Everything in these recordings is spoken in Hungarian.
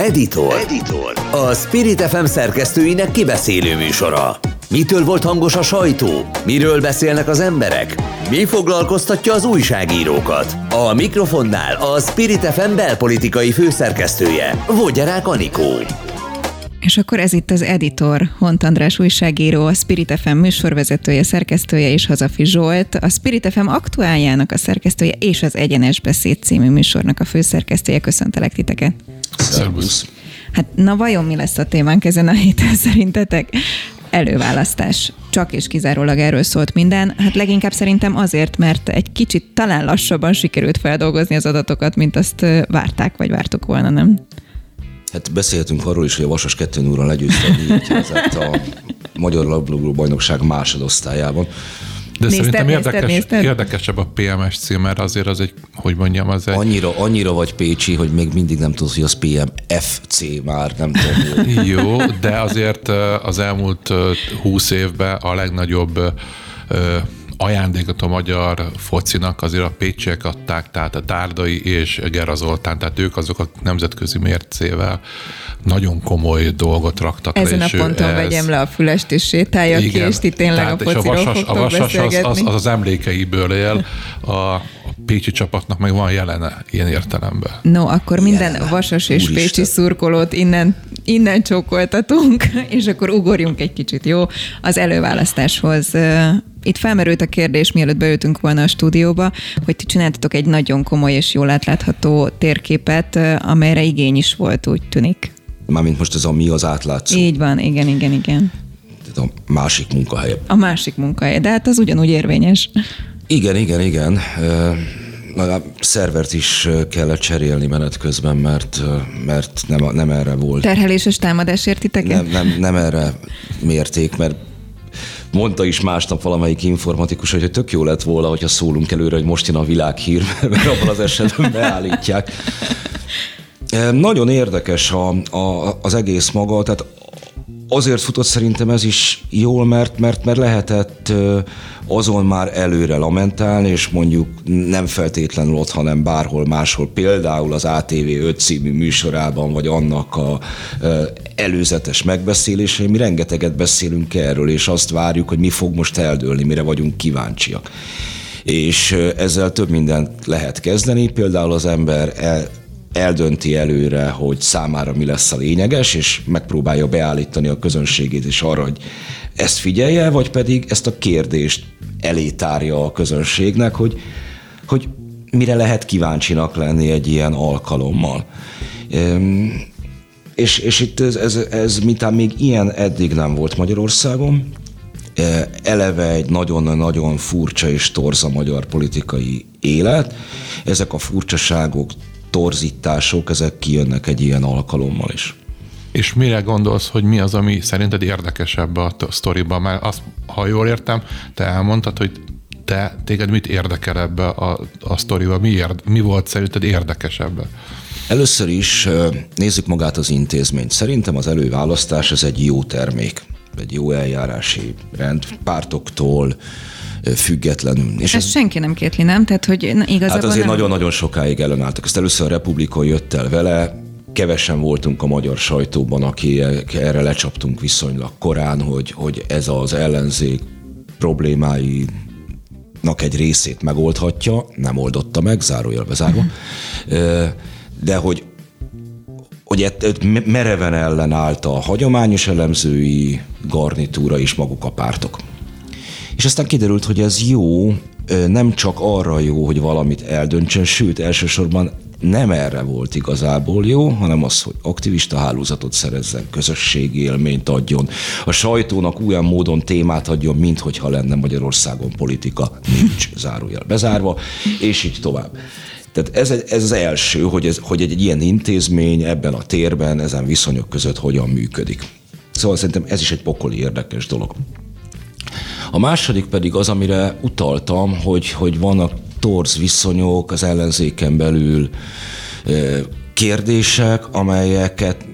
Editor. Editor. A Spirit FM szerkesztőinek kibeszélő műsora. Mitől volt hangos a sajtó? Miről beszélnek az emberek? Mi foglalkoztatja az újságírókat? A mikrofonnál a Spirit FM belpolitikai főszerkesztője, Vogyarák Anikó. És akkor ez itt az Editor, Hont András újságíró, a Spirit FM műsorvezetője, szerkesztője és Hazafi Zsolt, a Spirit FM aktuáljának a szerkesztője és az Egyenes Beszéd című műsornak a főszerkesztője. Köszöntelek titeket! Szervusz! Hát na vajon mi lesz a témánk ezen a héten szerintetek? Előválasztás. Csak és kizárólag erről szólt minden. Hát leginkább szerintem azért, mert egy kicsit talán lassabban sikerült feldolgozni az adatokat, mint azt várták, vagy vártuk volna, nem? Hát beszélhetünk arról is, hogy a Vasas 2 0 legyőzte a, a Magyar Labdarúgó Bajnokság másodosztályában. De nézted, szerintem érdekes, nézted? érdekesebb a PMS cím, mert azért az egy, hogy mondjam, az egy... Annyira, annyira vagy Pécsi, hogy még mindig nem tudsz, hogy az PMFC már, nem tudom. Jó, de azért az elmúlt húsz évben a legnagyobb ajándékot a magyar focinak azért a pécsiek adták, tehát a Tárdai és Gera Zoltán, tehát ők azok a nemzetközi mércével nagyon komoly dolgot raktak Ezen le. Ezen a ponton ez... vegyem le a fülest és sétáljak ki, és ti tényleg tehát, a fociról a vasas, a vasas az, az, az, az emlékeiből él, a pécsi csapatnak meg van jelene ilyen értelemben. No, akkor minden Jelen. vasas és Úristen. pécsi szurkolót innen, innen csókoltatunk, és akkor ugorjunk egy kicsit, jó? Az előválasztáshoz itt felmerült a kérdés, mielőtt beültünk volna a stúdióba, hogy ti csináltatok egy nagyon komoly és jól átlátható térképet, amelyre igény is volt, úgy tűnik. Mármint most ez a mi az átlátszó. Így van, igen, igen, igen. Tehát a másik munkahely. A másik munkahely, de hát az ugyanúgy érvényes. Igen, igen, igen. A szervert is kellett cserélni menet közben, mert, mert nem, nem erre volt. Terheléses támadás értiteket? Nem, nem, nem erre mérték, mert mondta is másnap valamelyik informatikus, hogy tök jó lett volna, hogyha szólunk előre, hogy most jön a világhír, mert abban az esetben beállítják. Nagyon érdekes a, a, az egész maga, tehát azért futott szerintem ez is jól, mert, mert, mert lehetett azon már előre lamentálni, és mondjuk nem feltétlenül ott, hanem bárhol máshol, például az ATV 5 című műsorában, vagy annak a előzetes megbeszélései, mi rengeteget beszélünk erről, és azt várjuk, hogy mi fog most eldőlni, mire vagyunk kíváncsiak. És ezzel több mindent lehet kezdeni, például az ember el, eldönti előre, hogy számára mi lesz a lényeges, és megpróbálja beállítani a közönségét is arra, hogy ezt figyelje, vagy pedig ezt a kérdést elé tárja a közönségnek, hogy, hogy mire lehet kíváncsinak lenni egy ilyen alkalommal. És, és itt ez, ez, ez mintán még ilyen eddig nem volt Magyarországon, eleve egy nagyon-nagyon furcsa és torza magyar politikai élet. Ezek a furcsaságok torzítások, ezek kijönnek egy ilyen alkalommal is. És mire gondolsz, hogy mi az, ami szerinted érdekesebb a sztoriban? Mert azt, ha jól értem, te elmondtad, hogy te, téged mit érdekel ebbe a, a sztoriba? Mi, érd, mi volt szerinted érdekesebb? Először is nézzük magát az intézményt. Szerintem az előválasztás ez egy jó termék, egy jó eljárási rend pártoktól, függetlenül. És ez, ez senki nem kétli, nem? Tehát, hogy igazából hát azért nagyon-nagyon sokáig ellenálltak. Ezt először a Republika jött el vele, kevesen voltunk a magyar sajtóban, aki erre lecsaptunk viszonylag korán, hogy, hogy ez az ellenzék problémái egy részét megoldhatja, nem oldotta meg, zárójelbe zárva, de hogy hogy mereven ellenállt a hagyományos elemzői garnitúra is maguk a pártok. És aztán kiderült, hogy ez jó, nem csak arra jó, hogy valamit eldöntsön, sőt, elsősorban nem erre volt igazából jó, hanem az, hogy aktivista hálózatot szerezzen, közösségi élményt adjon, a sajtónak olyan módon témát adjon, mint hogyha lenne Magyarországon politika, nincs zárójel bezárva, és így tovább. Tehát ez, ez az első, hogy, ez, hogy egy, egy ilyen intézmény ebben a térben, ezen viszonyok között hogyan működik. Szóval szerintem ez is egy pokoli érdekes dolog. A második pedig az, amire utaltam, hogy, hogy vannak torz viszonyok az ellenzéken belül, kérdések, amelyeket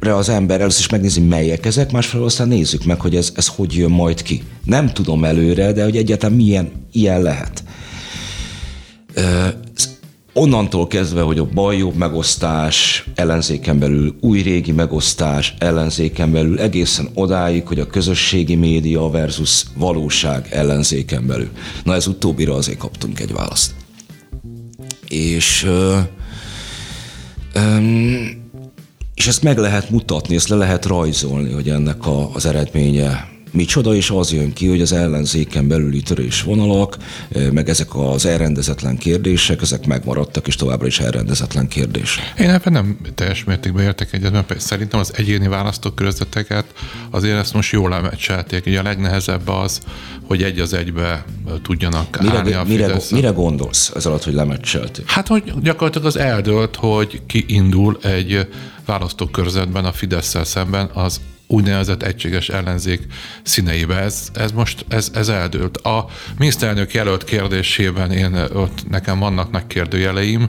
az ember először is megnézi, melyek ezek, másfelől aztán nézzük meg, hogy ez, ez hogy jön majd ki. Nem tudom előre, de hogy egyáltalán milyen ilyen lehet. Onnantól kezdve, hogy a baj-jobb megosztás ellenzéken belül, új-régi megosztás ellenzéken belül, egészen odáig, hogy a közösségi média versus valóság ellenzéken belül. Na ez utóbbira azért kaptunk egy választ. És ö, ö, és ezt meg lehet mutatni, ezt le lehet rajzolni, hogy ennek a, az eredménye micsoda, és az jön ki, hogy az ellenzéken belüli törésvonalak, eh, meg ezek az elrendezetlen kérdések, ezek megmaradtak, és továbbra is elrendezetlen kérdés. Én ebben nem teljes mértékben értek egyet, mert szerintem az egyéni választókörzeteket azért ezt most jól lemecselték. Ugye a legnehezebb az, hogy egy az egybe tudjanak mire, állni a mire, mire gondolsz ez alatt, hogy lemecselték? Hát, hogy gyakorlatilag az eldőlt, hogy ki indul egy választókörzetben a fidesz szemben, az úgynevezett egységes ellenzék színeibe. Ez, ez most ez, ez eldőlt. A miniszterelnök jelölt kérdésében én ott nekem vannak nagy kérdőjeleim,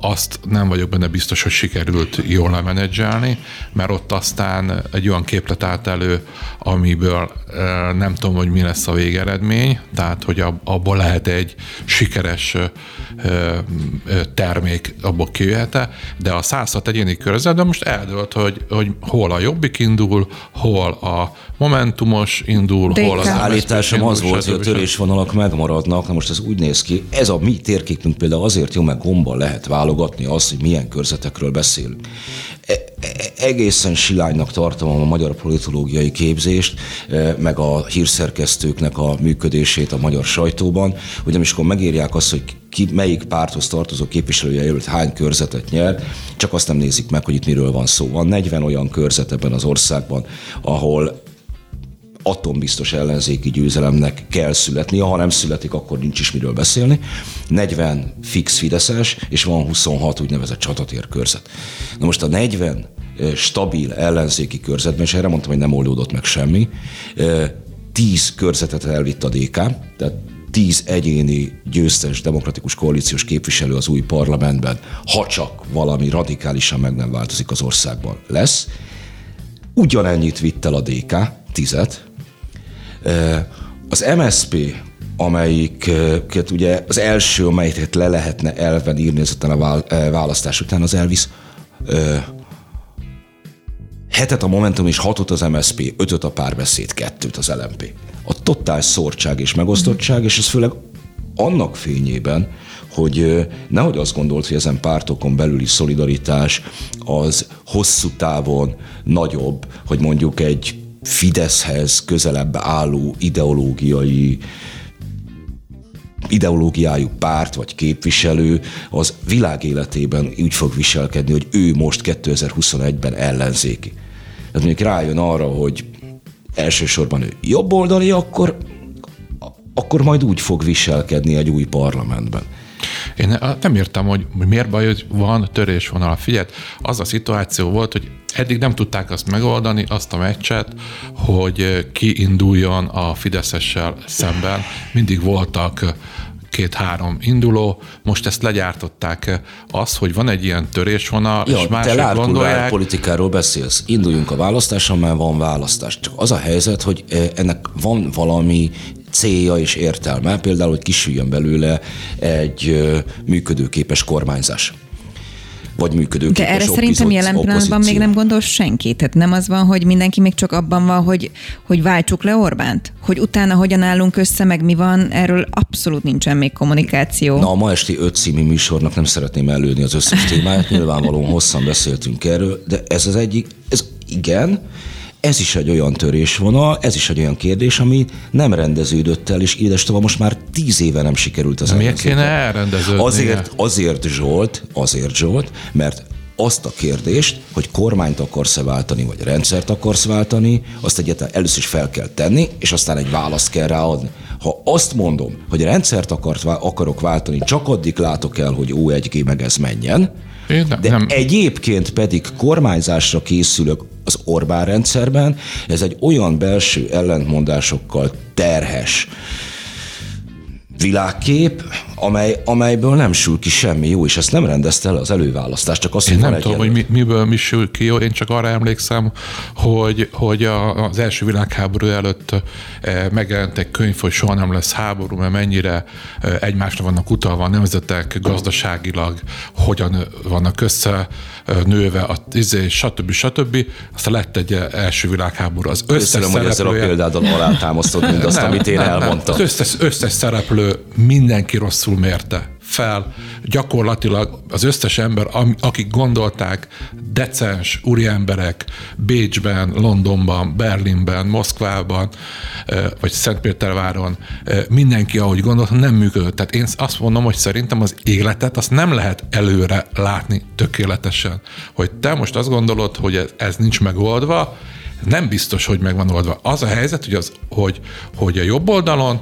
azt nem vagyok benne biztos, hogy sikerült jól lemenedzselni, mert ott aztán egy olyan képlet állt elő, amiből nem tudom, hogy mi lesz a végeredmény, tehát hogy abból lehet egy sikeres termék, abból kijöhet de a 106 egyéni körzetben most eldőlt, hogy, hogy hol a jobbik indul, hol a momentumos indul, De hol az állításom az volt, hogy a törésvonalak megmaradnak, na most ez úgy néz ki, ez a mi térképünk például azért jó, mert gomba lehet válogatni azt, hogy milyen körzetekről beszélünk. E, e, egészen silánynak tartom a magyar politológiai képzést, e, meg a hírszerkesztőknek a működését a magyar sajtóban, hogy amikor megírják azt, hogy ki, melyik párthoz tartozó képviselője jelölt hány körzetet nyer, csak azt nem nézik meg, hogy itt miről van szó. Van 40 olyan körzet ebben az országban, ahol atombiztos ellenzéki győzelemnek kell születni, ha nem születik, akkor nincs is miről beszélni. 40 fix Fideszes, és van 26 úgynevezett csatatér körzet. Na most a 40 stabil ellenzéki körzetben, és erre mondtam, hogy nem oldódott meg semmi, 10 körzetet elvitt a DK, tehát tíz egyéni győztes demokratikus koalíciós képviselő az új parlamentben, ha csak valami radikálisan meg nem változik az országban lesz. Ugyanennyit vitt el a DK, tizet. Az MSP, amelyiket ugye az első, amelyet le lehetne elven írni ezután a választás után, az elvisz hetet a Momentum és hatot az MSP, ötöt a párbeszéd, kettőt az LMP. A totál szórtság és megosztottság, és ez főleg annak fényében, hogy nehogy azt gondolt, hogy ezen pártokon belüli szolidaritás az hosszú távon nagyobb, hogy mondjuk egy Fideszhez közelebb álló ideológiai ideológiájú párt vagy képviselő az világéletében úgy fog viselkedni, hogy ő most 2021-ben ellenzéki. Tehát mondjuk rájön arra, hogy elsősorban ő jobboldali, akkor, akkor majd úgy fog viselkedni egy új parlamentben. Én nem értem, hogy miért baj, hogy van törésvonal. Figyelj, az a szituáció volt, hogy eddig nem tudták azt megoldani, azt a meccset, hogy ki induljon a Fideszessel szemben. Mindig voltak két-három induló, most ezt legyártották. Az, hogy van egy ilyen törésvonal, ja, és mások te gondolják... politikáról beszélsz. Induljunk a választáson, mert van választás. Csak az a helyzet, hogy eh, ennek van valami célja és értelme, például, hogy kisüljön belőle egy működőképes kormányzás vagy működőképes De erre szerintem jelen pillanatban még nem gondol senki. Tehát nem az van, hogy mindenki még csak abban van, hogy, hogy váltsuk le Orbánt? Hogy utána hogyan állunk össze, meg mi van, erről abszolút nincsen még kommunikáció. Na, a ma esti öt című műsornak nem szeretném előni az összes témáját, nyilvánvalóan hosszan beszéltünk erről, de ez az egyik, ez igen, ez is egy olyan törésvonal, ez is egy olyan kérdés, ami nem rendeződött el, és édes tovább most már tíz éve nem sikerült az Miért kéne elrendeződni? Azért, azért Zsolt, azért Zsolt, mert azt a kérdést, hogy kormányt akarsz-e váltani, vagy rendszert akarsz váltani, azt egyáltalán először is fel kell tenni, és aztán egy választ kell ráadni. Ha azt mondom, hogy rendszert akart, akarok váltani, csak addig látok el, hogy O1G meg ez menjen, én nem, De nem. egyébként pedig kormányzásra készülök az Orbán rendszerben, ez egy olyan belső ellentmondásokkal terhes világkép, amely, amelyből nem sül ki semmi jó, és ezt nem rendezte el az előválasztás, csak azt, Én hogy nem tudom, hogy mi, miből mi sül ki jó, én csak arra emlékszem, hogy, hogy a, az első világháború előtt eh, megjelent egy könyv, hogy soha nem lesz háború, mert mennyire eh, egymásra vannak utalva a nemzetek gazdaságilag, hogyan vannak össze eh, nőve, a, izé, stb. stb. Aztán lett egy első világháború. Az összes Köszönöm, hogy ezzel a példáddal alátámasztod mindazt, amit én elmondtam. Az összes, összes szereplő mindenki rosszul mérte fel. Gyakorlatilag az összes ember, akik gondolták, decens úriemberek Bécsben, Londonban, Berlinben, Moszkvában, vagy Szentpéterváron, mindenki, ahogy gondolta, nem működött. Tehát én azt mondom, hogy szerintem az életet azt nem lehet előre látni tökéletesen. Hogy te most azt gondolod, hogy ez, ez nincs megoldva, nem biztos, hogy meg van oldva. Az a helyzet, hogy, az, hogy, hogy a jobb oldalon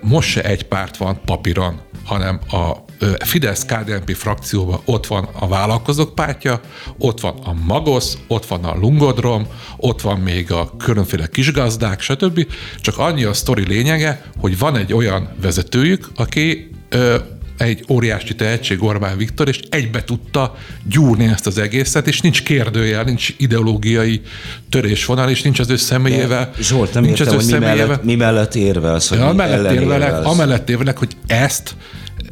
most se egy párt van papíron, hanem a ö, Fidesz-KDNP frakcióban ott van a vállalkozók pártja, ott van a Magosz, ott van a Lungodrom, ott van még a különféle kisgazdák, stb. Csak annyi a sztori lényege, hogy van egy olyan vezetőjük, aki ö, egy óriási tehetség Orbán Viktor, és egybe tudta gyúrni ezt az egészet, és nincs kérdőjel, nincs ideológiai törésvonal, és nincs az ő személyével. Zsolt, nem nincs értem, hogy mi személyével- mellett, mi mellett érvelsz, vagy Ja, mi amellett ellen érvelek, amellett érvelek, hogy ezt,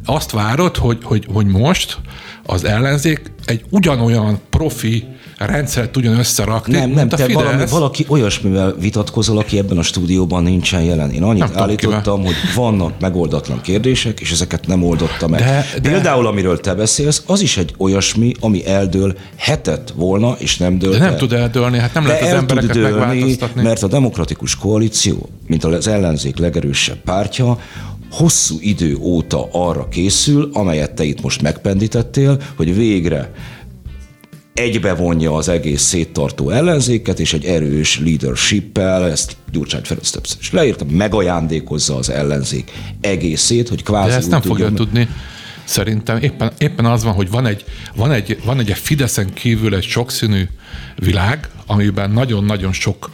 azt várod, hogy, hogy, hogy most az ellenzék egy ugyanolyan profi rendszert tudjon összerakni, Nem, nem, te Fidesz. valami, valaki olyasmivel vitatkozol, aki ebben a stúdióban nincsen jelen. Én annyit Nem állítottam, hogy vannak megoldatlan kérdések, és ezeket nem oldotta meg. De- de- Például, amiről te beszélsz, az is egy olyasmi, ami eldől hetet volna, és nem dől De nem el. tud eldőlni, hát nem De lehet az embereket dőlni, megváltoztatni. mert a demokratikus koalíció, mint az ellenzék legerősebb pártja, hosszú idő óta arra készül, amelyet te itt most megpendítettél, hogy végre egybevonja az egész széttartó ellenzéket, és egy erős leadership-el, ezt Gyurcsány Ferenc többször is leírta, megajándékozza az ellenzék egészét, hogy kvázi De ezt nem fogja tudni. Szerintem éppen, éppen az van, hogy van egy, van, egy, van egy a Fideszen kívül egy sokszínű világ, amiben nagyon-nagyon sok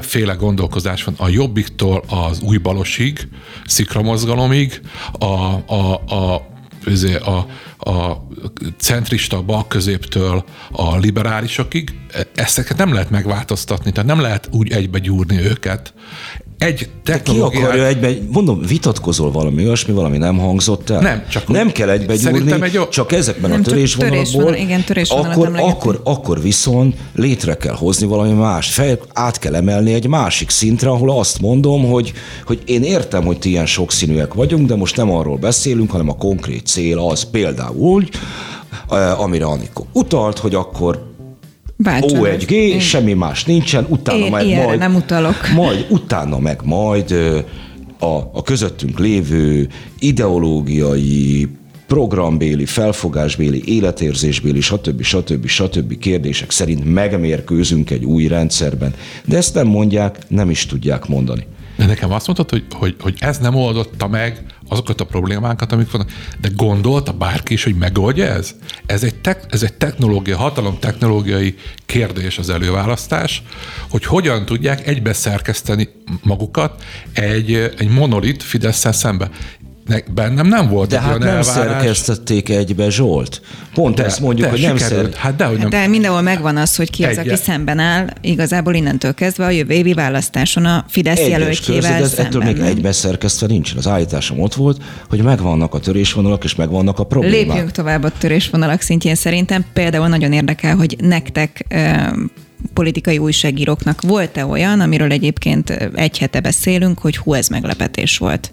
féle gondolkozás van. A jobbiktól az új balosig, szikramozgalomig, a, a, a a, a centrista bal középtől a liberálisokig, ezeket nem lehet megváltoztatni, tehát nem lehet úgy egybe gyúrni őket. Egy Ki technológiát... akarja egybe, mondom, vitatkozol valami olyasmi, valami nem hangzott el. Nem, csak nem kell egybe gyúrni, egy jó- csak ezekben Nem, a törésvonalakból, igen, törésvonalat akkor, akkor, akkor viszont létre kell hozni valami más, fel, át kell emelni egy másik szintre, ahol azt mondom, hogy, hogy én értem, hogy ti ilyen sokszínűek vagyunk, de most nem arról beszélünk, hanem a konkrét cél az például úgy, eh, amire Anikó utalt, hogy akkor Váltsanak. O1G, Én- semmi más nincsen, utána Én meg ilyenre majd, nem utalok. majd utána meg majd a, a közöttünk lévő ideológiai, programbéli, felfogásbéli, életérzésbéli, stb. stb. stb. kérdések szerint megmérkőzünk egy új rendszerben. De ezt nem mondják, nem is tudják mondani. De nekem azt mondtad, hogy, hogy, hogy ez nem oldotta meg azokat a problémákat, amik vannak. De gondolta bárki is, hogy megoldja ez? Ez egy, tek, ez egy technológia, hatalom technológiai kérdés az előválasztás, hogy hogyan tudják egybe szerkeszteni magukat egy, egy monolit fidesz szembe. Ne, bennem nem volt De egy hát olyan nem elvárás. szerkesztették egybe, Zsolt. Pont De- ezt mondjuk, de hogy nem sikerült. szer... Hát dehogy nem. De mindenhol megvan az, hogy ki az, aki Egy- szemben áll, igazából innentől kezdve a jövő évi választáson a Fidesz Egyes jelöltjével között, de ez ettől szemben. még egybe szerkesztve nincsen. Az állításom ott volt, hogy megvannak a törésvonalak, és megvannak a problémák. Lépjünk tovább a törésvonalak szintjén szerintem. Például nagyon érdekel, hogy nektek politikai újságíróknak volt-e olyan, amiről egyébként egy hete beszélünk, hogy hú, ez meglepetés volt.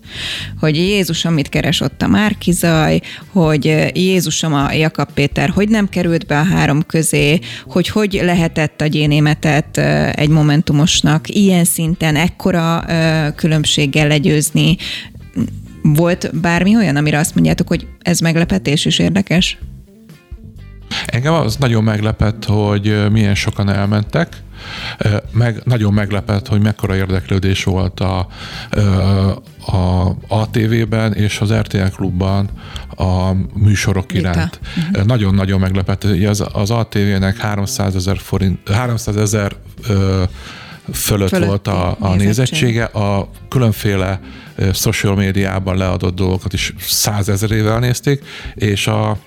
Hogy Jézusom, mit keres ott a Márkizaj, hogy Jézusom, a Jakab Péter, hogy nem került be a három közé, hogy hogy lehetett a gyénémetet egy momentumosnak ilyen szinten, ekkora különbséggel legyőzni. Volt bármi olyan, amire azt mondjátok, hogy ez meglepetés és érdekes? Engem az nagyon meglepett, hogy milyen sokan elmentek, meg nagyon meglepett, hogy mekkora érdeklődés volt a, a ATV-ben és az RTL klubban a műsorok Vita. iránt. Ö, Nagyon-nagyon meglepett. Ugye Az, az ATV-nek 300 ezer forint, 300 ezer fölött, fölött volt a, a nézettsége. A különféle social médiában leadott dolgokat is százezerével nézték, és a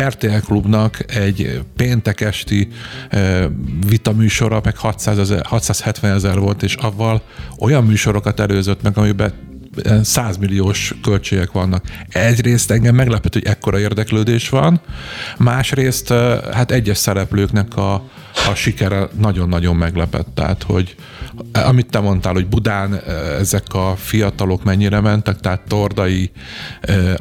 RTL klubnak egy péntek esti vitaműsora meg 600 ezer, 670 ezer volt, és avval olyan műsorokat előzött meg, amiben 100 milliós költségek vannak. Egyrészt engem meglepett, hogy ekkora érdeklődés van, másrészt hát egyes szereplőknek a, a sikere nagyon-nagyon meglepett. Tehát, hogy amit te mondtál, hogy Budán ezek a fiatalok mennyire mentek, tehát Tordai,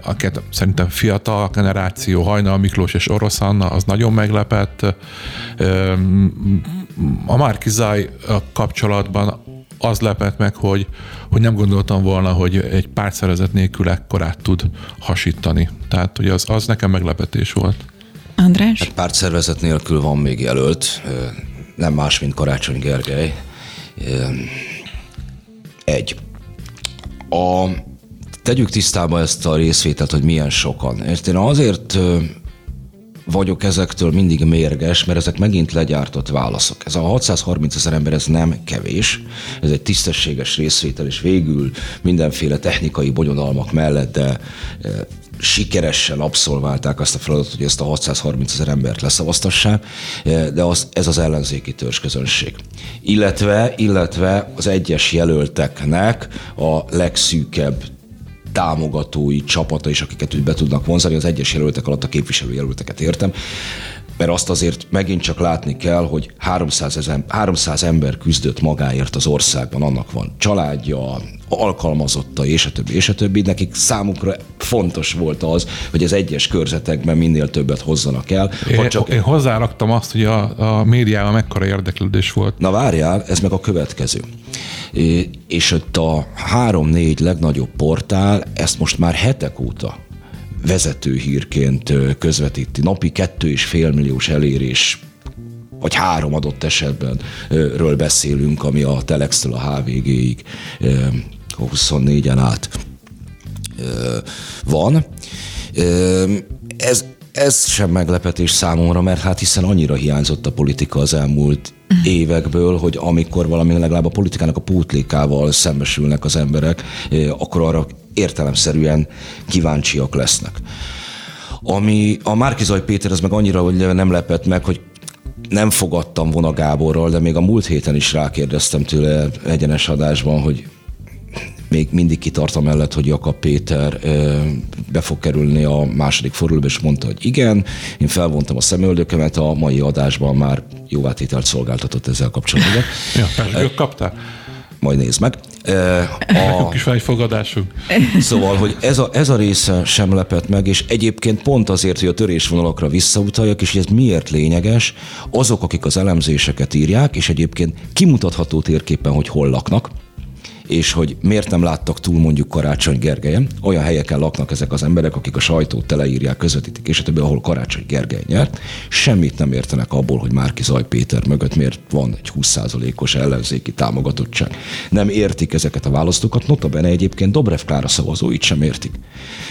akiket szerintem fiatal generáció, Hajnal Miklós és Orosz Anna, az nagyon meglepett. A Márkizaj kapcsolatban az lepett meg, hogy, hogy nem gondoltam volna, hogy egy pártszervezet nélkül ekkorát tud hasítani. Tehát hogy az, az nekem meglepetés volt. András? Hát pártszervezet nélkül van még jelölt, nem más, mint Karácsony Gergely. Egy. A, tegyük tisztába ezt a részvételt, hogy milyen sokan. Én azért vagyok ezektől mindig mérges, mert ezek megint legyártott válaszok. Ez a 630 ezer ember, ez nem kevés, ez egy tisztességes részvétel, és végül mindenféle technikai bonyodalmak mellett, de e, sikeresen abszolválták azt a feladatot, hogy ezt a 630 ezer embert leszavaztassák, e, de az, ez az ellenzéki törzsközönség. Illetve, illetve az egyes jelölteknek a legszűkebb támogatói csapata is, akiket úgy be tudnak vonzani, az egyes jelöltek alatt a képviselőjelölteket értem, mert azt azért megint csak látni kell, hogy 300, ezer, 300 ember küzdött magáért az országban, annak van családja, alkalmazotta, és a többi, és a többi. Nekik számukra fontos volt az, hogy az egyes körzetekben minél többet hozzanak el. Én, csak... én hozzáraktam azt, hogy a, a médiában mekkora érdeklődés volt. Na várjál, ez meg a következő. És ott a három-négy legnagyobb portál ezt most már hetek óta vezető hírként közvetíti. Napi kettő és fél milliós elérés vagy három adott esetben ről beszélünk, ami a Telextől a HVG-ig 24-en át van. Ez, ez sem meglepetés számomra, mert hát hiszen annyira hiányzott a politika az elmúlt évekből, hogy amikor valami legalább a politikának a pótlékával szembesülnek az emberek, akkor arra értelemszerűen kíváncsiak lesznek. Ami a Márkizaj Péter, az meg annyira, hogy nem lepett meg, hogy nem fogadtam Vona Gáborral, de még a múlt héten is rákérdeztem tőle egyenes adásban, hogy még mindig kitart mellett, hogy Jakab Péter be fog kerülni a második fordulóba, és mondta, hogy igen. Én felvontam a szemöldökömet, a mai adásban már jóvátételt szolgáltatott ezzel kapcsolatban. Ja, persze, kaptál? Majd nézd meg. A... is van egy fogadásunk. Szóval, hogy ez a, ez a része sem lepett meg, és egyébként pont azért, hogy a törésvonalakra visszautaljak, és ez miért lényeges, azok, akik az elemzéseket írják, és egyébként kimutatható térképen, hogy hol laknak, és hogy miért nem láttak túl mondjuk Karácsony Gergelyen. Olyan helyeken laknak ezek az emberek, akik a sajtót teleírják, közvetítik, és többi, ahol Karácsony Gergely nyert. Semmit nem értenek abból, hogy Márki Zaj Péter mögött miért van egy 20%-os ellenzéki támogatottság. Nem értik ezeket a választókat, notabene egyébként Dobrev Klára szavazóit sem értik.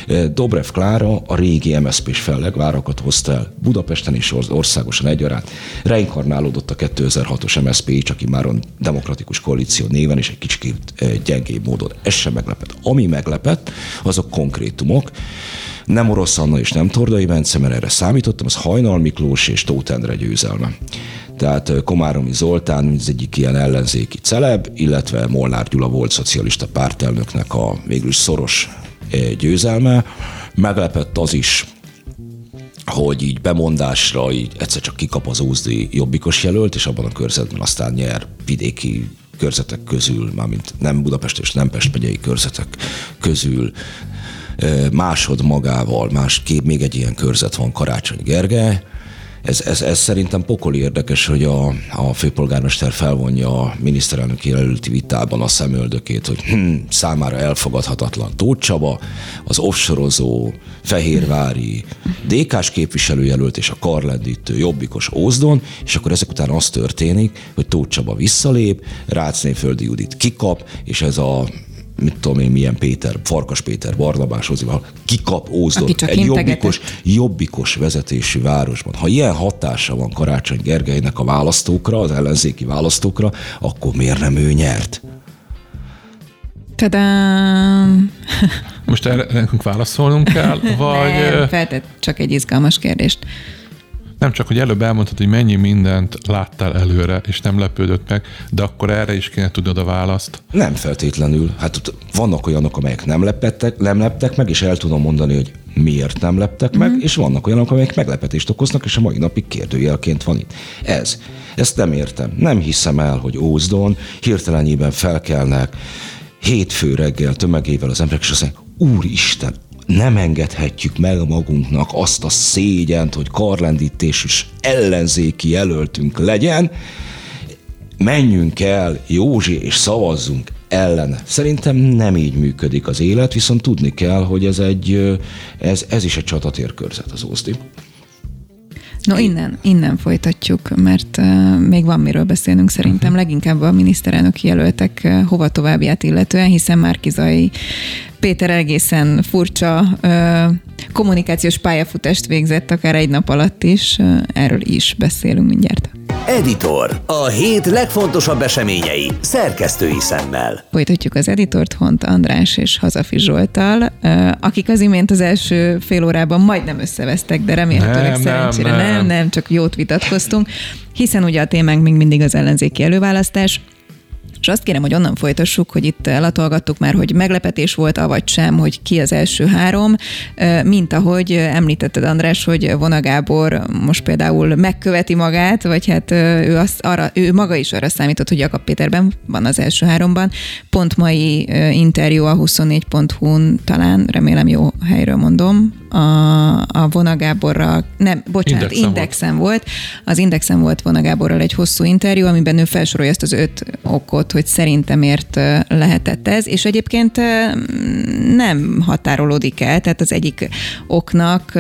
Eh, Dobrev Klára a régi MSZP-s fellegvárakat hozta el Budapesten és országosan egyaránt. Reinkarnálódott a 2006-os MSZP, csak már demokratikus koalíció néven, és egy kicsit gyengébb módon. Ez sem meglepett. Ami meglepett, azok konkrétumok. Nem Orosz Anna és nem Tordai Bence, mert erre számítottam, az Hajnal Miklós és Tóth Endre győzelme. Tehát Komáromi Zoltán, az egyik ilyen ellenzéki celeb, illetve Molnár Gyula volt szocialista pártelnöknek a végül szoros győzelme. Meglepett az is, hogy így bemondásra így egyszer csak kikap az úzdi jobbikos jelölt, és abban a körzetben aztán nyer vidéki körzetek közül, mármint nem Budapest és nem Pest megyei körzetek közül másod magával, más kép, még egy ilyen körzet van Karácsony Gergely, ez, ez, ez szerintem pokoli érdekes, hogy a, a főpolgármester felvonja a miniszterelnök jelölti vitában a szemöldökét, hogy hm, számára elfogadhatatlan Tóth Csaba, az offsorozó, fehérvári DK-s képviselőjelölt és a karlendítő jobbikos Ózdon, és akkor ezek után az történik, hogy Tóth Csaba visszalép, Rácné Földi Judit kikap, és ez a mit tudom én, milyen Péter, Farkas Péter, Barnabás Ozival, kikap Ózdon egy jobbikos, jobbikos vezetésű városban. Ha ilyen hatása van Karácsony Gergelynek a választókra, az ellenzéki választókra, akkor miért nem ő nyert? Tadám! Most erre nekünk válaszolnunk kell, vagy... Nem, feltett csak egy izgalmas kérdést. Nem csak, hogy előbb elmondtad, hogy mennyi mindent láttál előre, és nem lepődött meg, de akkor erre is kéne tudod a választ. Nem feltétlenül. Hát vannak olyanok, amelyek nem lepettek, nem leptek meg, és el tudom mondani, hogy miért nem leptek meg, mm. és vannak olyanok, amelyek meglepetést okoznak, és a mai napig kérdőjelként van itt. Ez. Ezt nem értem. Nem hiszem el, hogy Ózdon hirtelenjében felkelnek hétfő reggel tömegével az emberek, és azt mondják, Úristen, nem engedhetjük meg magunknak azt a szégyent, hogy karlendítésű ellenzéki jelöltünk legyen, menjünk el, Józsi, és szavazzunk ellene. Szerintem nem így működik az élet, viszont tudni kell, hogy ez, egy, ez, ez is egy csatatérkörzet az Ózdi. No innen, innen folytatjuk, mert uh, még van miről beszélnünk szerintem, uh-huh. leginkább a miniszterelnök jelöltek uh, hova továbbját illetően, hiszen Márkizai Péter egészen furcsa uh, kommunikációs pályafutást végzett, akár egy nap alatt is, uh, erről is beszélünk mindjárt. Editor. A hét legfontosabb eseményei szerkesztői szemmel. Folytatjuk az editort Hont András és Hazafi Zsoltal, akik az imént az első fél órában majdnem összevesztek, de remélhetőleg nem, szerencsére nem, nem. nem, nem, csak jót vitatkoztunk, hiszen ugye a témánk még mindig az ellenzéki előválasztás, és azt kérem, hogy onnan folytassuk, hogy itt elatolgattuk már, hogy meglepetés volt, avagy sem, hogy ki az első három, mint ahogy említetted, András, hogy Vona Gábor most például megköveti magát, vagy hát ő, azt arra, ő maga is arra számított, hogy Jakab Péterben van az első háromban. Pont mai interjú a 24.hu-n talán, remélem jó helyről mondom, a, a Vona Gáborral, nem, bocsánat, indexen, indexen volt. volt. Az Indexen volt Vona Gáborral egy hosszú interjú, amiben ő felsorolja ezt az öt okot, hogy szerintem miért lehetett ez, és egyébként nem határolódik el, tehát az egyik oknak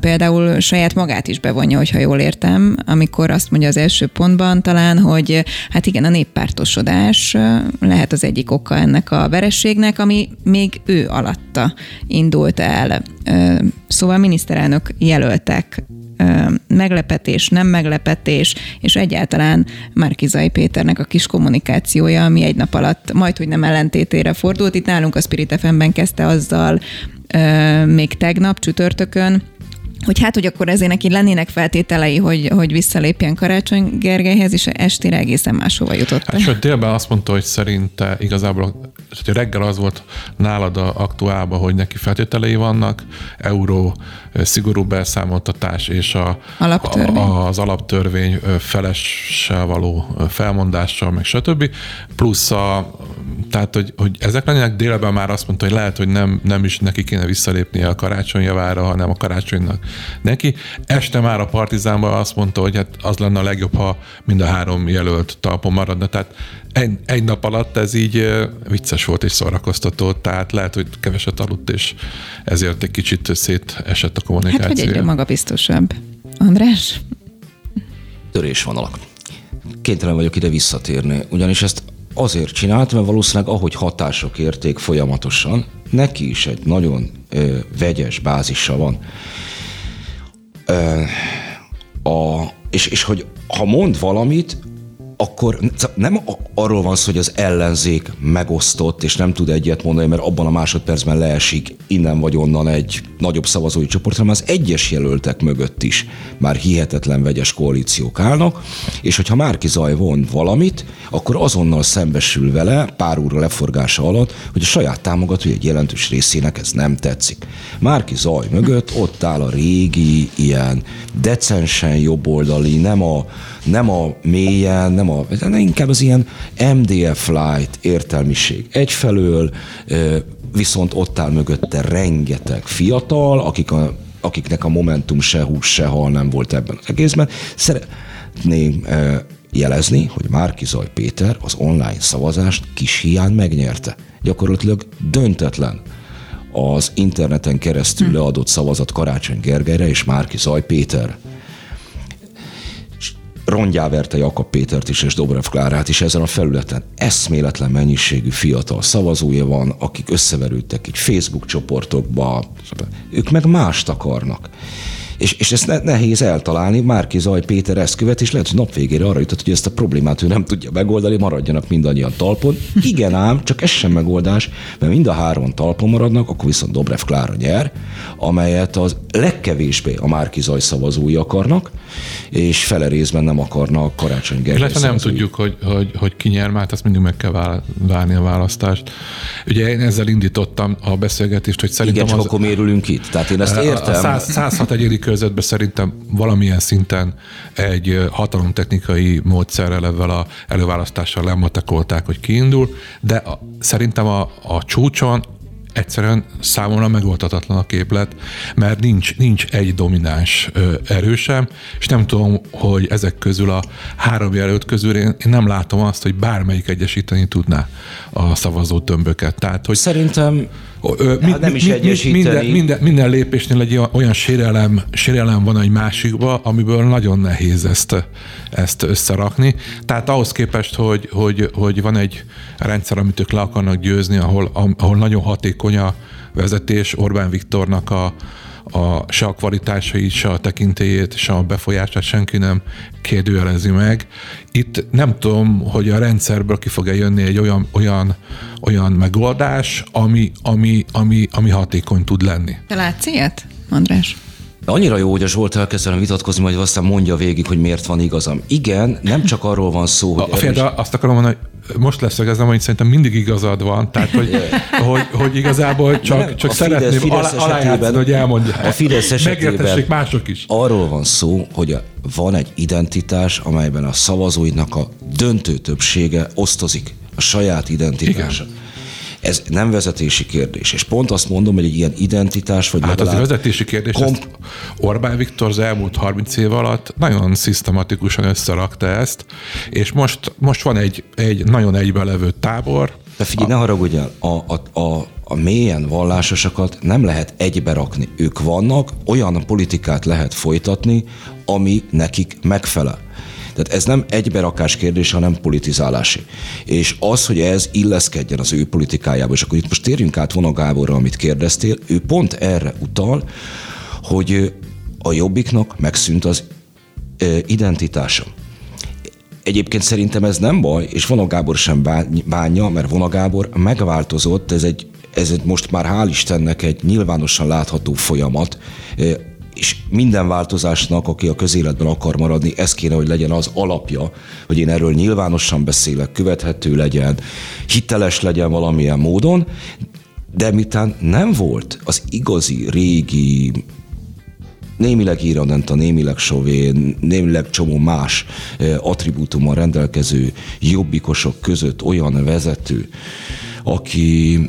például saját magát is bevonja, hogyha jól értem, amikor azt mondja az első pontban talán, hogy hát igen, a néppártosodás lehet az egyik oka ennek a verességnek, ami még ő alatta indult el. Szóval miniszterelnök jelöltek meglepetés, nem meglepetés, és egyáltalán Márkizai Péternek a kis kommunikációja, ami egy nap alatt majd, hogy nem ellentétére fordult. Itt nálunk a Spirit FM-ben kezdte azzal még tegnap, csütörtökön, hogy hát, hogy akkor ezért neki lennének feltételei, hogy, hogy visszalépjen Karácsony Gergelyhez, és estére egészen máshova jutott. Hát sőt, délben azt mondta, hogy szerinte igazából, hogy reggel az volt nálad a aktuálban, hogy neki feltételei vannak, euró, szigorú beszámoltatás és a, alaptörvény. A, az alaptörvény felessel való felmondással, meg stb. Plusz a, tehát, hogy, hogy ezek lennének délben már azt mondta, hogy lehet, hogy nem, nem is neki kéne visszalépnie a karácsony javára, hanem a karácsonynak neki. Este már a Partizánban azt mondta, hogy hát az lenne a legjobb, ha mind a három jelölt talpon maradna. Tehát egy, egy nap alatt ez így vicces volt és szórakoztató, tehát lehet, hogy keveset aludt, és ezért egy kicsit szétesett a kommunikáció. Hát, hogy egyre magabiztosabb. András? Törés van alak. Kénytelen vagyok ide visszatérni, ugyanis ezt azért csinált, mert valószínűleg ahogy hatások érték folyamatosan, neki is egy nagyon ö, vegyes bázisa van. Ö, a, és, és hogy ha mond valamit, akkor nem arról van szó, hogy az ellenzék megosztott, és nem tud egyet mondani, mert abban a másodpercben leesik innen vagy onnan egy nagyobb szavazói csoport, hanem az egyes jelöltek mögött is már hihetetlen vegyes koalíciók állnak, és hogyha Márki Zaj von valamit, akkor azonnal szembesül vele pár óra leforgása alatt, hogy a saját támogatói egy jelentős részének ez nem tetszik. Márki Zaj mögött ott áll a régi, ilyen decensen jobboldali, nem a, nem a mélyen, nem a, inkább az ilyen MDF light értelmiség. Egyfelől viszont ott áll mögötte rengeteg fiatal, akik a, akiknek a momentum se hús, se hal nem volt ebben az egészben. Szeretném jelezni, hogy Márki Zaj Péter az online szavazást kis hiány megnyerte. Gyakorlatilag döntetlen az interneten keresztül hm. leadott szavazat Karácsony Gergelyre és Márki Zaj Péter rongyáverte Jakab Pétert is és Dobrev Klárát is ezen a felületen. Eszméletlen mennyiségű fiatal szavazója van, akik összeverődtek egy Facebook csoportokba, ők meg mást akarnak. És, és ezt ne, nehéz eltalálni. Márki Zaj Péter ezt követ, és lehet, hogy nap végére arra jutott, hogy ezt a problémát ő nem tudja megoldani, maradjanak mindannyian talpon. Igen ám, csak ez sem megoldás, mert mind a három talpon maradnak, akkor viszont Dobrev Klára nyer, amelyet az legkevésbé a Márki Zaj szavazói akarnak, és fele részben nem akarnak Karácsony Gergely Illetve nem tudjuk, hogy, hogy, hogy ki nyer, mert azt mindig meg kell várni a választást. Ugye én ezzel indítottam a beszélgetést, hogy szerintem Igen, az... akkor mérülünk itt. Tehát én ezt értem. A 100, 106 egyedi körzetben szerintem valamilyen szinten egy hatalomtechnikai módszerrel ezzel a előválasztással lematekolták, hogy kiindul, de a, szerintem a, a csúcson egyszerűen számomra megoldhatatlan a képlet, mert nincs, nincs egy domináns erősem, és nem tudom, hogy ezek közül a három jelölt közül én, én nem látom azt, hogy bármelyik egyesíteni tudná a szavazó tömböket. Tehát, hogy Szerintem Ö, hát nem is egyesíteni. Minden, minden, minden lépésnél egy olyan sérelem, sérelem van egy másikba, amiből nagyon nehéz ezt, ezt összerakni. Tehát ahhoz képest, hogy, hogy, hogy van egy rendszer, amit ők le akarnak győzni, ahol, ahol nagyon hatékony a vezetés, Orbán Viktornak a, a, se a kvalitásait, se a tekintélyét, se a befolyását senki nem kérdőjelezi meg. Itt nem tudom, hogy a rendszerből ki fog-e jönni egy olyan, olyan, olyan megoldás, ami, ami, ami, ami hatékony tud lenni. Te látsz ilyet, András? Annyira jó, hogy a Zsolt elkezdenem vitatkozni, majd aztán mondja végig, hogy miért van igazam. Igen, nem csak arról van szó, hogy... A, erős... de azt akarom mondani, hogy most leszögezem, hogy szerintem mindig igazad van, tehát hogy, hogy, hogy igazából csak, nem, csak szeretném Fidesz alájátszani, hogy elmondja. A Fidesz esetében mások is. Arról van szó, hogy van egy identitás, amelyben a szavazóidnak a döntő többsége osztozik. A saját identitása. Igen. Ez nem vezetési kérdés. És pont azt mondom, hogy egy ilyen identitás, vagy Hát az vezetési kérdés, komp- Orbán Viktor az elmúlt 30 év alatt nagyon szisztematikusan összerakta ezt, és most, most van egy, egy nagyon egybelevő tábor. De figyelj, a... ne haragudjál, a, a, a, a mélyen vallásosakat nem lehet egybe rakni. Ők vannak, olyan politikát lehet folytatni, ami nekik megfelel. Tehát ez nem egyberakás kérdés, hanem politizálási. És az, hogy ez illeszkedjen az ő politikájába, és akkor itt most térjünk át Vona Gáborra, amit kérdeztél, ő pont erre utal, hogy a jobbiknak megszűnt az identitása. Egyébként szerintem ez nem baj, és Vona Gábor sem bánja, mert Vona Gábor megváltozott, ez egy, ez most már hál' Istennek egy nyilvánosan látható folyamat, és minden változásnak, aki a közéletben akar maradni, ez kéne, hogy legyen az alapja, hogy én erről nyilvánosan beszélek, követhető legyen, hiteles legyen valamilyen módon, de mitán nem volt az igazi, régi, némileg Iranenta, némileg Sové, némileg csomó más attribútummal rendelkező jobbikosok között olyan vezető, aki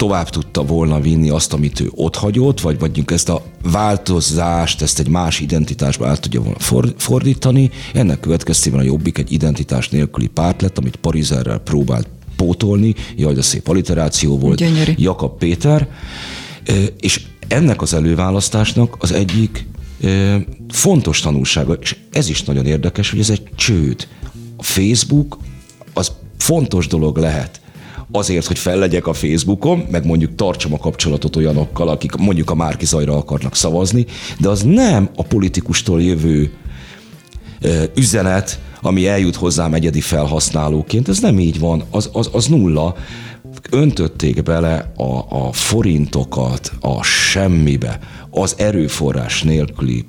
tovább tudta volna vinni azt, amit ő ott hagyott, vagy mondjuk ezt a változást, ezt egy más identitásba át tudja volna fordítani. Ennek következtében a Jobbik egy identitás nélküli párt lett, amit Parizerrel próbált pótolni, jaj, de szép alliteráció volt, Gyönyörű. Jakab Péter, és ennek az előválasztásnak az egyik fontos tanulsága, és ez is nagyon érdekes, hogy ez egy csőd. A Facebook az fontos dolog lehet, azért, hogy fellegyek a Facebookon, meg mondjuk tartsam a kapcsolatot olyanokkal, akik mondjuk a Márki Zajra akarnak szavazni, de az nem a politikustól jövő üzenet, ami eljut hozzám egyedi felhasználóként. Ez nem így van, az, az, az nulla. Öntötték bele a, a forintokat a semmibe, az erőforrás nélküli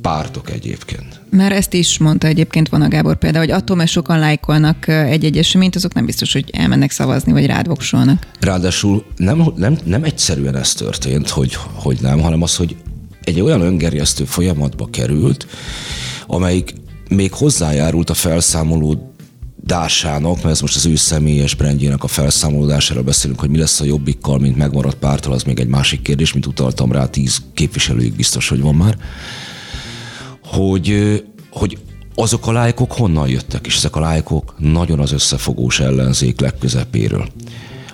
pártok egyébként. Már ezt is mondta egyébként van a Gábor például, hogy attól, mert sokan lájkolnak egy-egy eseményt, azok nem biztos, hogy elmennek szavazni, vagy rád voksolnak. Ráadásul nem, nem, nem egyszerűen ez történt, hogy, hogy nem, hanem az, hogy egy olyan öngerjesztő folyamatba került, amelyik még hozzájárult a felszámoló dásának, mert ez most az ő személyes brandjének a felszámolódására beszélünk, hogy mi lesz a jobbikkal, mint megmaradt pártal, az még egy másik kérdés, mint utaltam rá, tíz képviselőig biztos, hogy van már hogy, hogy azok a lájkok honnan jöttek, és ezek a lájkok nagyon az összefogós ellenzék legközepéről.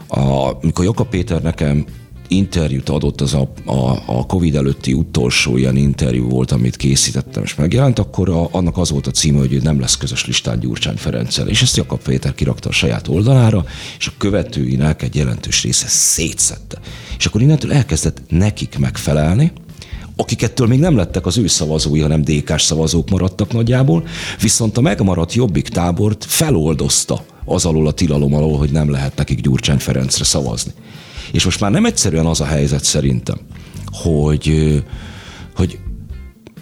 A, mikor Jaka Péter nekem interjút adott, az a, a, a Covid előtti utolsó ilyen interjú volt, amit készítettem, és megjelent, akkor a, annak az volt a címe, hogy nem lesz közös listán Gyurcsány Ferenccel. És ezt Jakab Péter kirakta a saját oldalára, és a követőinek egy jelentős része szétszette. És akkor innentől elkezdett nekik megfelelni, akik ettől még nem lettek az ő szavazói, hanem DK-s szavazók maradtak nagyjából, viszont a megmaradt jobbik tábort feloldozta az alól a tilalom alól, hogy nem lehet nekik Gyurcsány Ferencre szavazni. És most már nem egyszerűen az a helyzet szerintem, hogy, hogy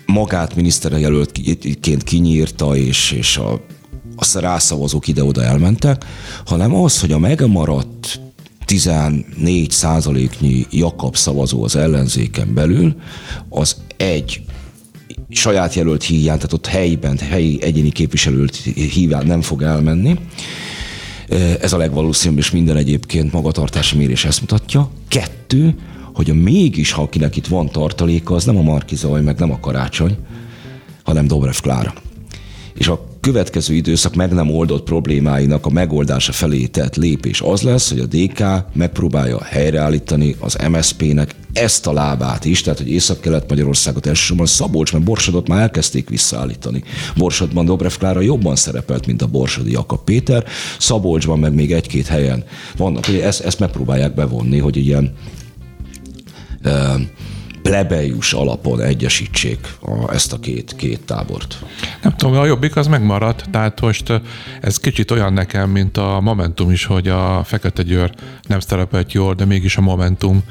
magát miniszterjelöltként kinyírta, és, és a, a rászavazók ide-oda elmentek, hanem az, hogy a megmaradt 14 százaléknyi Jakab szavazó az ellenzéken belül, az egy saját jelölt hiány, tehát ott helyben, helyi egyéni képviselőt híván nem fog elmenni. Ez a legvalószínűbb, és minden egyébként magatartási mérés ezt mutatja. Kettő, hogy a mégis, ha akinek itt van tartaléka, az nem a Markizaj, meg nem a Karácsony, hanem Dobrev Klára. És a következő időszak meg nem oldott problémáinak a megoldása felé tett lépés az lesz, hogy a DK megpróbálja helyreállítani az MSZP-nek ezt a lábát is, tehát hogy Észak-Kelet-Magyarországot elsősorban Szabolcs, mert Borsodot már elkezdték visszaállítani. Borsodban Dobrev Klára jobban szerepelt, mint a Borsodi Jakab Péter, Szabolcsban meg még egy-két helyen vannak, hogy ezt, ezt megpróbálják bevonni, hogy ilyen plebejus alapon egyesítsék a, ezt a két, két tábort. Nem tudom, a jobbik az megmaradt, tehát most ez kicsit olyan nekem, mint a Momentum is, hogy a Fekete Győr nem szerepelt jól, de mégis a Momentum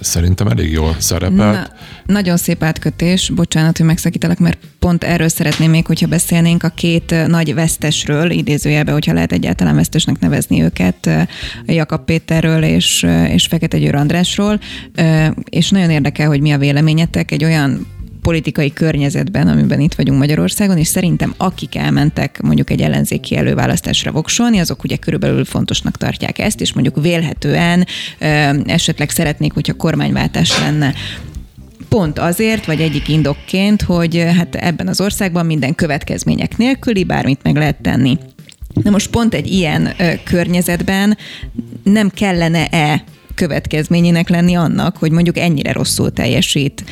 szerintem elég jól szerepelt. Na, nagyon szép átkötés, bocsánat, hogy megszakítalak, mert pont erről szeretném még, hogyha beszélnénk a két nagy vesztesről, idézőjelben, hogyha lehet egyáltalán vesztesnek nevezni őket, Jakab Péterről és, és Fekete Győr Andrásról, és nagyon érdekel, hogy mi a véleményetek egy olyan politikai környezetben, amiben itt vagyunk Magyarországon, és szerintem akik elmentek mondjuk egy ellenzéki előválasztásra voksolni, azok ugye körülbelül fontosnak tartják ezt, és mondjuk vélhetően esetleg szeretnék, hogyha kormányváltás lenne pont azért, vagy egyik indokként, hogy hát ebben az országban minden következmények nélküli bármit meg lehet tenni. Na most pont egy ilyen ö, környezetben nem kellene-e következményének lenni annak, hogy mondjuk ennyire rosszul teljesít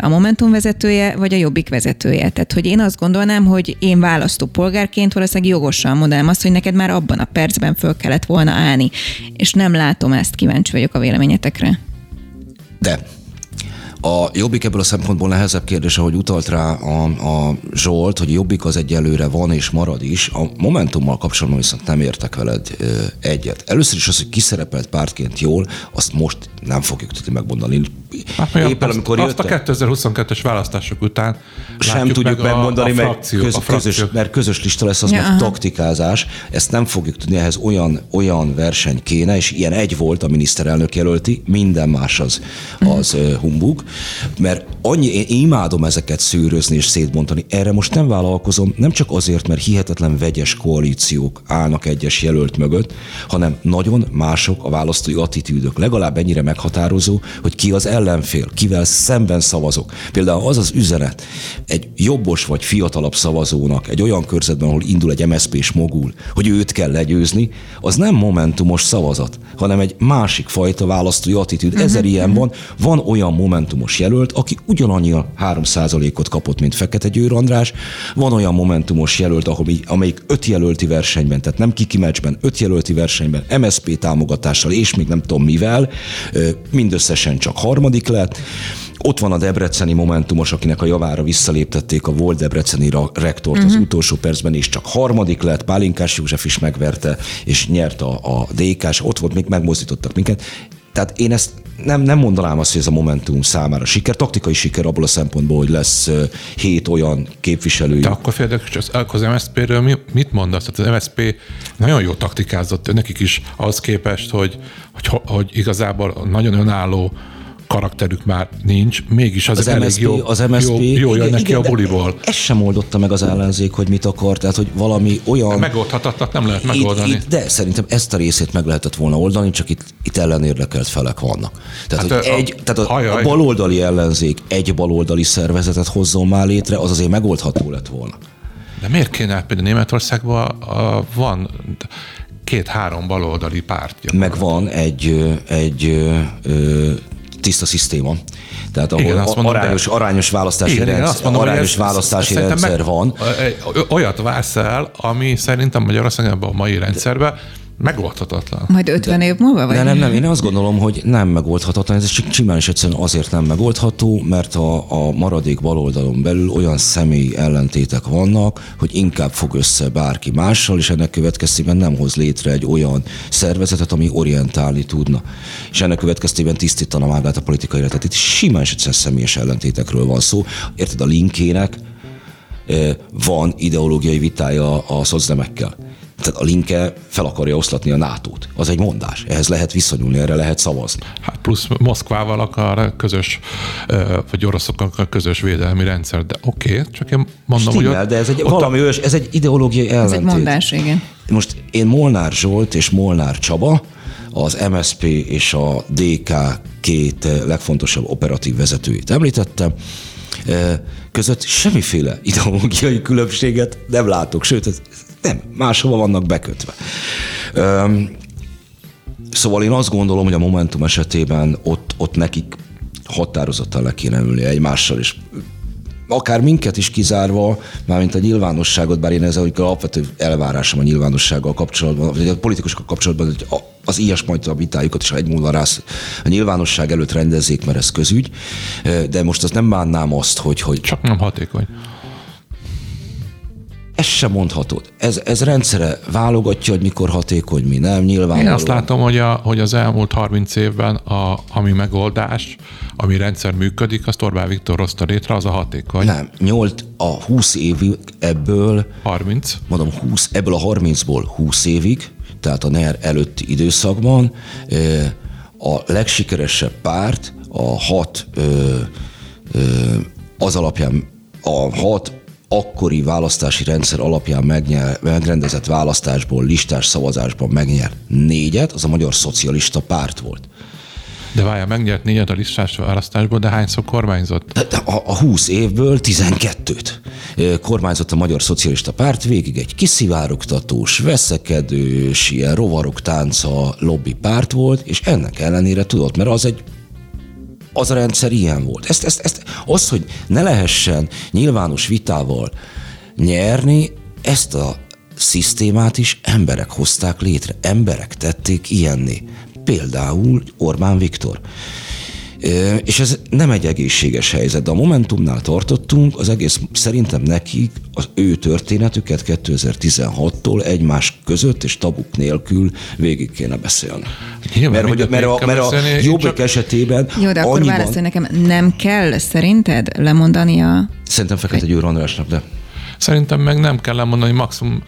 a Momentum vezetője, vagy a Jobbik vezetője. Tehát, hogy én azt gondolnám, hogy én választó polgárként valószínűleg jogosan mondanám azt, hogy neked már abban a percben föl kellett volna állni. És nem látom ezt, kíváncsi vagyok a véleményetekre. De a Jobbik ebből a szempontból nehezebb kérdés, ahogy utalt rá a, a Zsolt, hogy Jobbik az egyelőre van és marad is. A Momentummal kapcsolatban viszont nem értek veled egyet. Először is az, hogy kiszerepelt pártként jól, azt most nem fogjuk tudni megmondani. Hát, Éppen azt, amikor azt jöttem, a 2022-es választások után sem tudjuk meg megmondani, a, a frakció, mert, köz, a közös, mert közös lista lesz, az ja. meg taktikázás. Ezt nem fogjuk tudni, ehhez olyan, olyan verseny kéne, és ilyen egy volt a miniszterelnök jelölti, minden más az, az uh, humbug mert annyi, én imádom ezeket szűrözni és szétbontani. Erre most nem vállalkozom, nem csak azért, mert hihetetlen vegyes koalíciók állnak egyes jelölt mögött, hanem nagyon mások a választói attitűdök. Legalább ennyire meghatározó, hogy ki az ellenfél, kivel szemben szavazok. Például az az üzenet egy jobbos vagy fiatalabb szavazónak egy olyan körzetben, ahol indul egy MSZP-s mogul, hogy őt kell legyőzni, az nem momentumos szavazat, hanem egy másik fajta választói attitűd. Ezer uh-huh. ilyen van. Van olyan momentumos jelölt, aki ugyanannyi a 3%-ot kapott, mint Fekete Győr András. Van olyan momentumos jelölt, amelyik öt jelölti versenyben, tehát nem kiki meccsben, öt jelölti versenyben, MSP támogatással és még nem tudom mivel, mindösszesen csak harmadik lett. Ott van a debreceni momentumos, akinek a javára visszaléptették a volt debreceni rektort uh-huh. az mhm. utolsó percben, és csak harmadik lett, Pálinkás József is megverte, és nyert a, a DK-s, ott volt, még megmozdítottak minket. Tehát én ezt nem, nem mondanám azt, hogy ez a Momentum számára siker, taktikai siker abból a szempontból, hogy lesz hét olyan képviselő. De akkor féltek, az, az MSZP-ről mit mondasz? Tehát az MSZP nagyon jó taktikázott, nekik is az képest, hogy, hogy, hogy igazából nagyon önálló karakterük már nincs, mégis az, az elég MSZP, jó, az MSZP, jó, jó jön neki igen, a buliból. Ez sem oldotta meg az ellenzék, hogy mit akar, tehát hogy valami olyan... Megoldhatatlat nem lehet megoldani. Itt, itt, de szerintem ezt a részét meg lehetett volna oldani, csak itt, itt ellenérdekelt felek vannak. Tehát, hát, hogy a, egy, tehát a, a baloldali ellenzék egy baloldali szervezetet hozzon már létre, az azért megoldható lett volna. De miért kéne? Például Németországban a, van két-három baloldali pártja. Meg van egy, egy ö, tiszta szisztéma. Tehát ahol igen, azt mondom, arányos, de... arányos választási igen, rendszer, azt mondom, arányos ez, választási rendszer meg, van. Olyat vársz el, ami szerintem Magyarországon a mai rendszerben Megoldhatatlan. Majd 50 év múlva? Vagy? De nem, nem, én azt gondolom, hogy nem megoldhatatlan. Ez csak csimán és egyszerűen azért nem megoldható, mert a, a maradék baloldalon belül olyan személyi ellentétek vannak, hogy inkább fog össze bárki mással, és ennek következtében nem hoz létre egy olyan szervezetet, ami orientálni tudna. És ennek következtében tisztítana magát a politikai életet. Itt simán és egyszerűen személyes ellentétekről van szó. Érted, a linkének eh, van ideológiai vitája a szocdemekkel tehát a linke fel akarja oszlatni a NATO-t. Az egy mondás. Ehhez lehet viszonyulni, erre lehet szavazni. Hát plusz Moszkvával akar közös, vagy oroszokkal közös védelmi rendszer, de oké, okay, csak én mondom, Stimmel, hogy ott, de ez egy valami ős, ez egy ideológiai ellentét. Ez egy mondás, igen. Most én Molnár Zsolt és Molnár Csaba, az MSP és a DK két legfontosabb operatív vezetőjét említettem, között semmiféle ideológiai különbséget nem látok, sőt, nem, máshova vannak bekötve. Üm, szóval én azt gondolom, hogy a Momentum esetében ott, ott nekik határozottan le kéne ülni egymással, és akár minket is kizárva, mármint a nyilvánosságot, bár én ez hogy alapvető elvárásom a nyilvánossággal kapcsolatban, vagy a politikusokkal kapcsolatban, hogy az ilyesmajta vitájukat is egy múlva rász a nyilvánosság előtt rendezzék, mert ez közügy, de most az nem bánnám azt, hogy... hogy Csak nem hatékony. Ezt sem mondhatod. Ez, ez rendszere válogatja, hogy mikor hatékony, mi nem, nyilván. Én azt látom, hogy, a, hogy az elmúlt 30 évben a, ami megoldás, ami rendszer működik, azt Orbán Viktor hozta létre, az a hatékony. Nem, 8, a 20 évig ebből... 30. Mondom, 20, ebből a 30-ból 20 évig, tehát a NER előtti időszakban a legsikeresebb párt a hat az alapján a hat akkori választási rendszer alapján megnyer, megrendezett választásból, listás szavazásban megnyert négyet, az a Magyar Szocialista Párt volt. De várja, megnyert négyet a listás választásból, de hányszor kormányzott? De a, a 20 évből 12-t kormányzott a Magyar Szocialista Párt, végig egy kiszivárogtatós, veszekedős, ilyen rovarok tánca lobby párt volt, és ennek ellenére tudott, mert az egy az a rendszer ilyen volt. Ezt, ezt, ezt, az, hogy ne lehessen nyilvános vitával nyerni, ezt a szisztémát is emberek hozták létre, emberek tették ilyenné. Például Orbán Viktor. És ez nem egy egészséges helyzet, de a Momentumnál tartottunk, az egész szerintem nekik az ő történetüket 2016-tól egymás között és tabuk nélkül végig kéne beszélni. Nyilván, mert, hogy, mert, a, mert a jobbik csak... esetében Jó, de akkor annyiban... válaszolj nekem, nem kell szerinted lemondani a... Szerintem Fekete Győr Andrásnak, de... Szerintem meg nem kell lemondani, maximum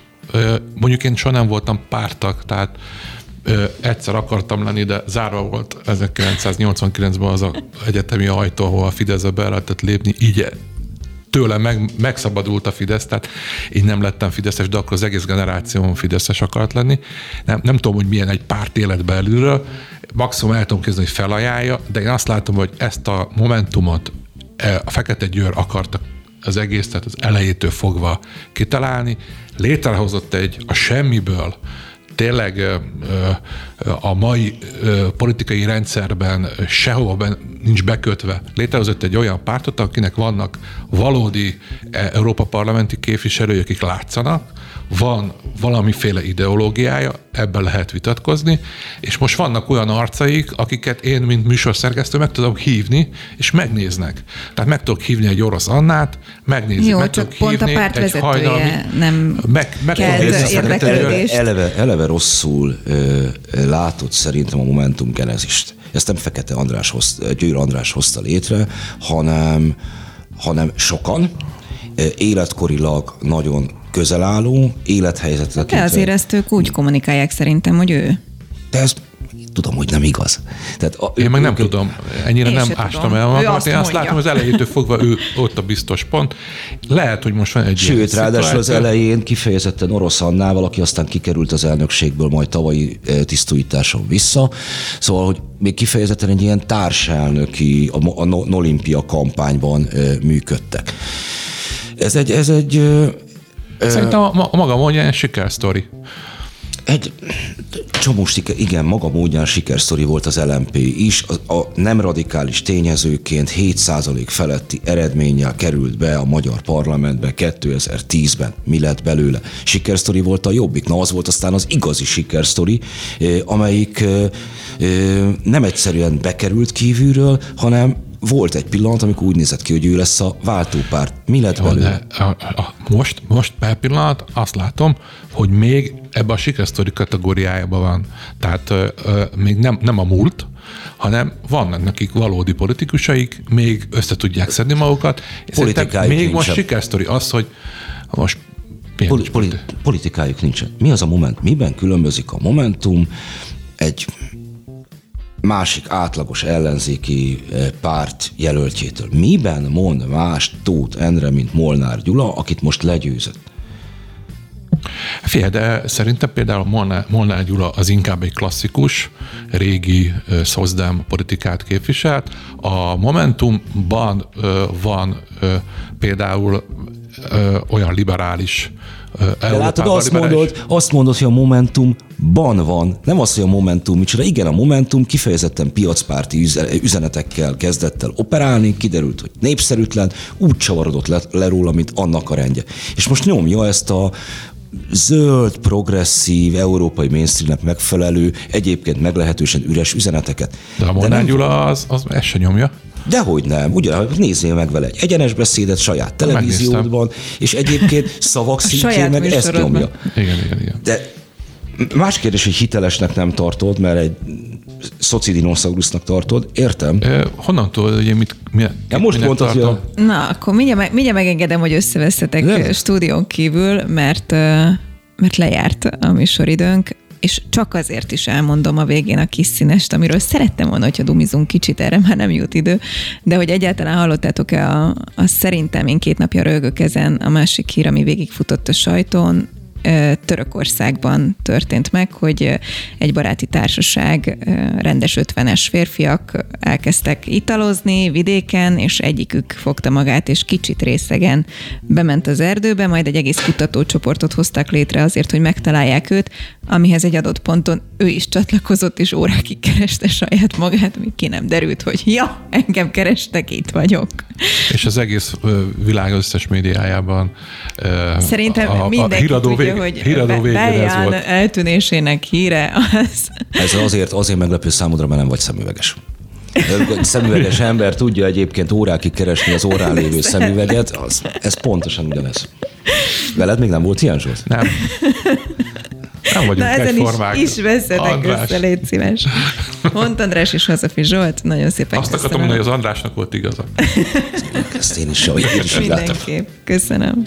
mondjuk én soha nem voltam pártak, tehát egyszer akartam lenni, de zárva volt 1989-ben az a egyetemi ajtó, ahol a Fideszbe be lehetett lépni, így tőle meg, megszabadult a Fidesz, tehát én nem lettem Fideszes, de akkor az egész generáció Fideszes akart lenni. Nem, nem tudom, hogy milyen egy párt élet belülről, maximum el tudom kezdeni, hogy felajánlja, de én azt látom, hogy ezt a momentumot e, a Fekete Győr akartak az egész, tehát az elejétől fogva kitalálni, létrehozott egy a semmiből tényleg a mai politikai rendszerben sehova nincs bekötve. Létrehozott egy olyan pártot, akinek vannak valódi e, Európa parlamenti képviselői, akik látszanak, van valamiféle ideológiája, ebben lehet vitatkozni, és most vannak olyan arcaik, akiket én, mint műsorszerkesztő meg tudok hívni, és megnéznek. Tehát meg tudok hívni egy orosz Annát, megnézni, Jó, meg csak tudok pont hívni a párt egy hajnalmi, nem meg, meg érdeklődést. Eleve, eleve rosszul ö, látott szerintem a Momentum genezist. Ezt nem Fekete András hozta, Győr András hozta létre, hanem, hanem sokan, életkorilag nagyon közel álló, élethelyzetet. De azért ezt ők úgy kommunikálják szerintem, hogy ő. De ez tudom, hogy nem igaz. Tehát a, Én meg nem ők, tudom, ennyire nem ástam tudom. el magamat. Azt Én azt látom, hogy az elejétől fogva ő ott a biztos pont. Lehet, hogy most van egy Sőt, ráadásul az elején kifejezetten orosz Annával, aki aztán kikerült az elnökségből majd tavalyi tisztújításon vissza. Szóval, hogy még kifejezetten egy ilyen társelnöki, a, a Nolimpia kampányban működtek. Ez egy, ez egy Szerintem a, a maga mondja, egy sikersztori. egy csomó siker, igen, maga módján sikersztori volt az LMP is. A, a nem radikális tényezőként 7% feletti eredménnyel került be a magyar parlamentbe 2010-ben. Mi lett belőle? Sikersztori volt a jobbik. Na az volt aztán az igazi sikersztori, amelyik nem egyszerűen bekerült kívülről, hanem volt egy pillanat, amikor úgy nézett ki, hogy ő lesz a váltópárt. Mi lett Jó, belőle? A, a, most, most per pillanat azt látom, hogy még ebbe a sikersztori kategóriájában van. Tehát ö, ö, még nem, nem a múlt, hanem vannak nekik valódi politikusaik, még össze tudják szedni magukat. Politikájuk Még nincsen. most sikersztori az, hogy most Poli- poli- politikájuk nincsen. Mi az a moment? Miben különbözik a Momentum egy másik átlagos ellenzéki eh, párt jelöltjétől. Miben mond más Tóth Endre, mint Molnár Gyula, akit most legyőzött? Figyelj, de szerintem például Molnár, Molnár Gyula az inkább egy klasszikus, régi uh, szozdám politikát képviselt. A Momentumban van például olyan liberális de látod, azt mondod, azt mondod, hogy a Momentumban van, nem az, hogy a Momentum micsoda. Igen, a Momentum kifejezetten piacpárti üzenetekkel kezdett el operálni, kiderült, hogy népszerűtlen, úgy csavarodott le, le róla, mint annak a rendje. És most nyomja ezt a, zöld, progresszív, európai mainstreamnek megfelelő, egyébként meglehetősen üres üzeneteket. De a Molnár Gyula az, az ezt se nyomja. Dehogy nem, ugye, nézzél meg vele egy egyenes beszédet saját televíziódban, és egyébként szavak szintjén meg ezt nyomja. Igen, igen, igen. De más kérdés, hogy hitelesnek nem tartod, mert egy szocidinoszaurusznak tartod, értem. E, honnan tudod, hogy én mit, mi, ja, most mondtad, hogy a... Na, akkor mindjárt, meg, mindjárt megengedem, hogy összeveszetek stúdión kívül, mert, mert lejárt a műsoridőnk és csak azért is elmondom a végén a kis színest, amiről szerettem volna, hogyha dumizunk kicsit, erre már nem jut idő, de hogy egyáltalán hallottátok-e a, a szerintem én két napja rögök ezen a másik hír, ami végigfutott a sajtón, Törökországban történt meg, hogy egy baráti társaság, rendes ötvenes férfiak elkezdtek italozni vidéken, és egyikük fogta magát, és kicsit részegen bement az erdőbe, majd egy egész kutatócsoportot hoztak létre azért, hogy megtalálják őt, amihez egy adott ponton ő is csatlakozott, és órákig kereste saját magát, míg ki nem derült, hogy ja, engem kerestek, itt vagyok. És az egész világ összes médiájában Szerintem a, mindenki a híradó tudja, vég, hogy híradó végén ez volt. eltűnésének híre az... Ez azért, azért meglepő számodra, mert nem vagy szemüveges. Szemüveges ember tudja egyébként órákig keresni az órán lévő szemüveget, az, ez pontosan ugyanez. Veled még nem volt ilyen, Zsolt? Nem. Nem vagyunk Na ezen is, is veszetek össze, légy szíves. Hont András és Hazafi Zsolt, nagyon szépen Azt akartam mondani, hogy az Andrásnak volt igaza. Ezt én is, ahogy én is Mindenképp. Köszönöm.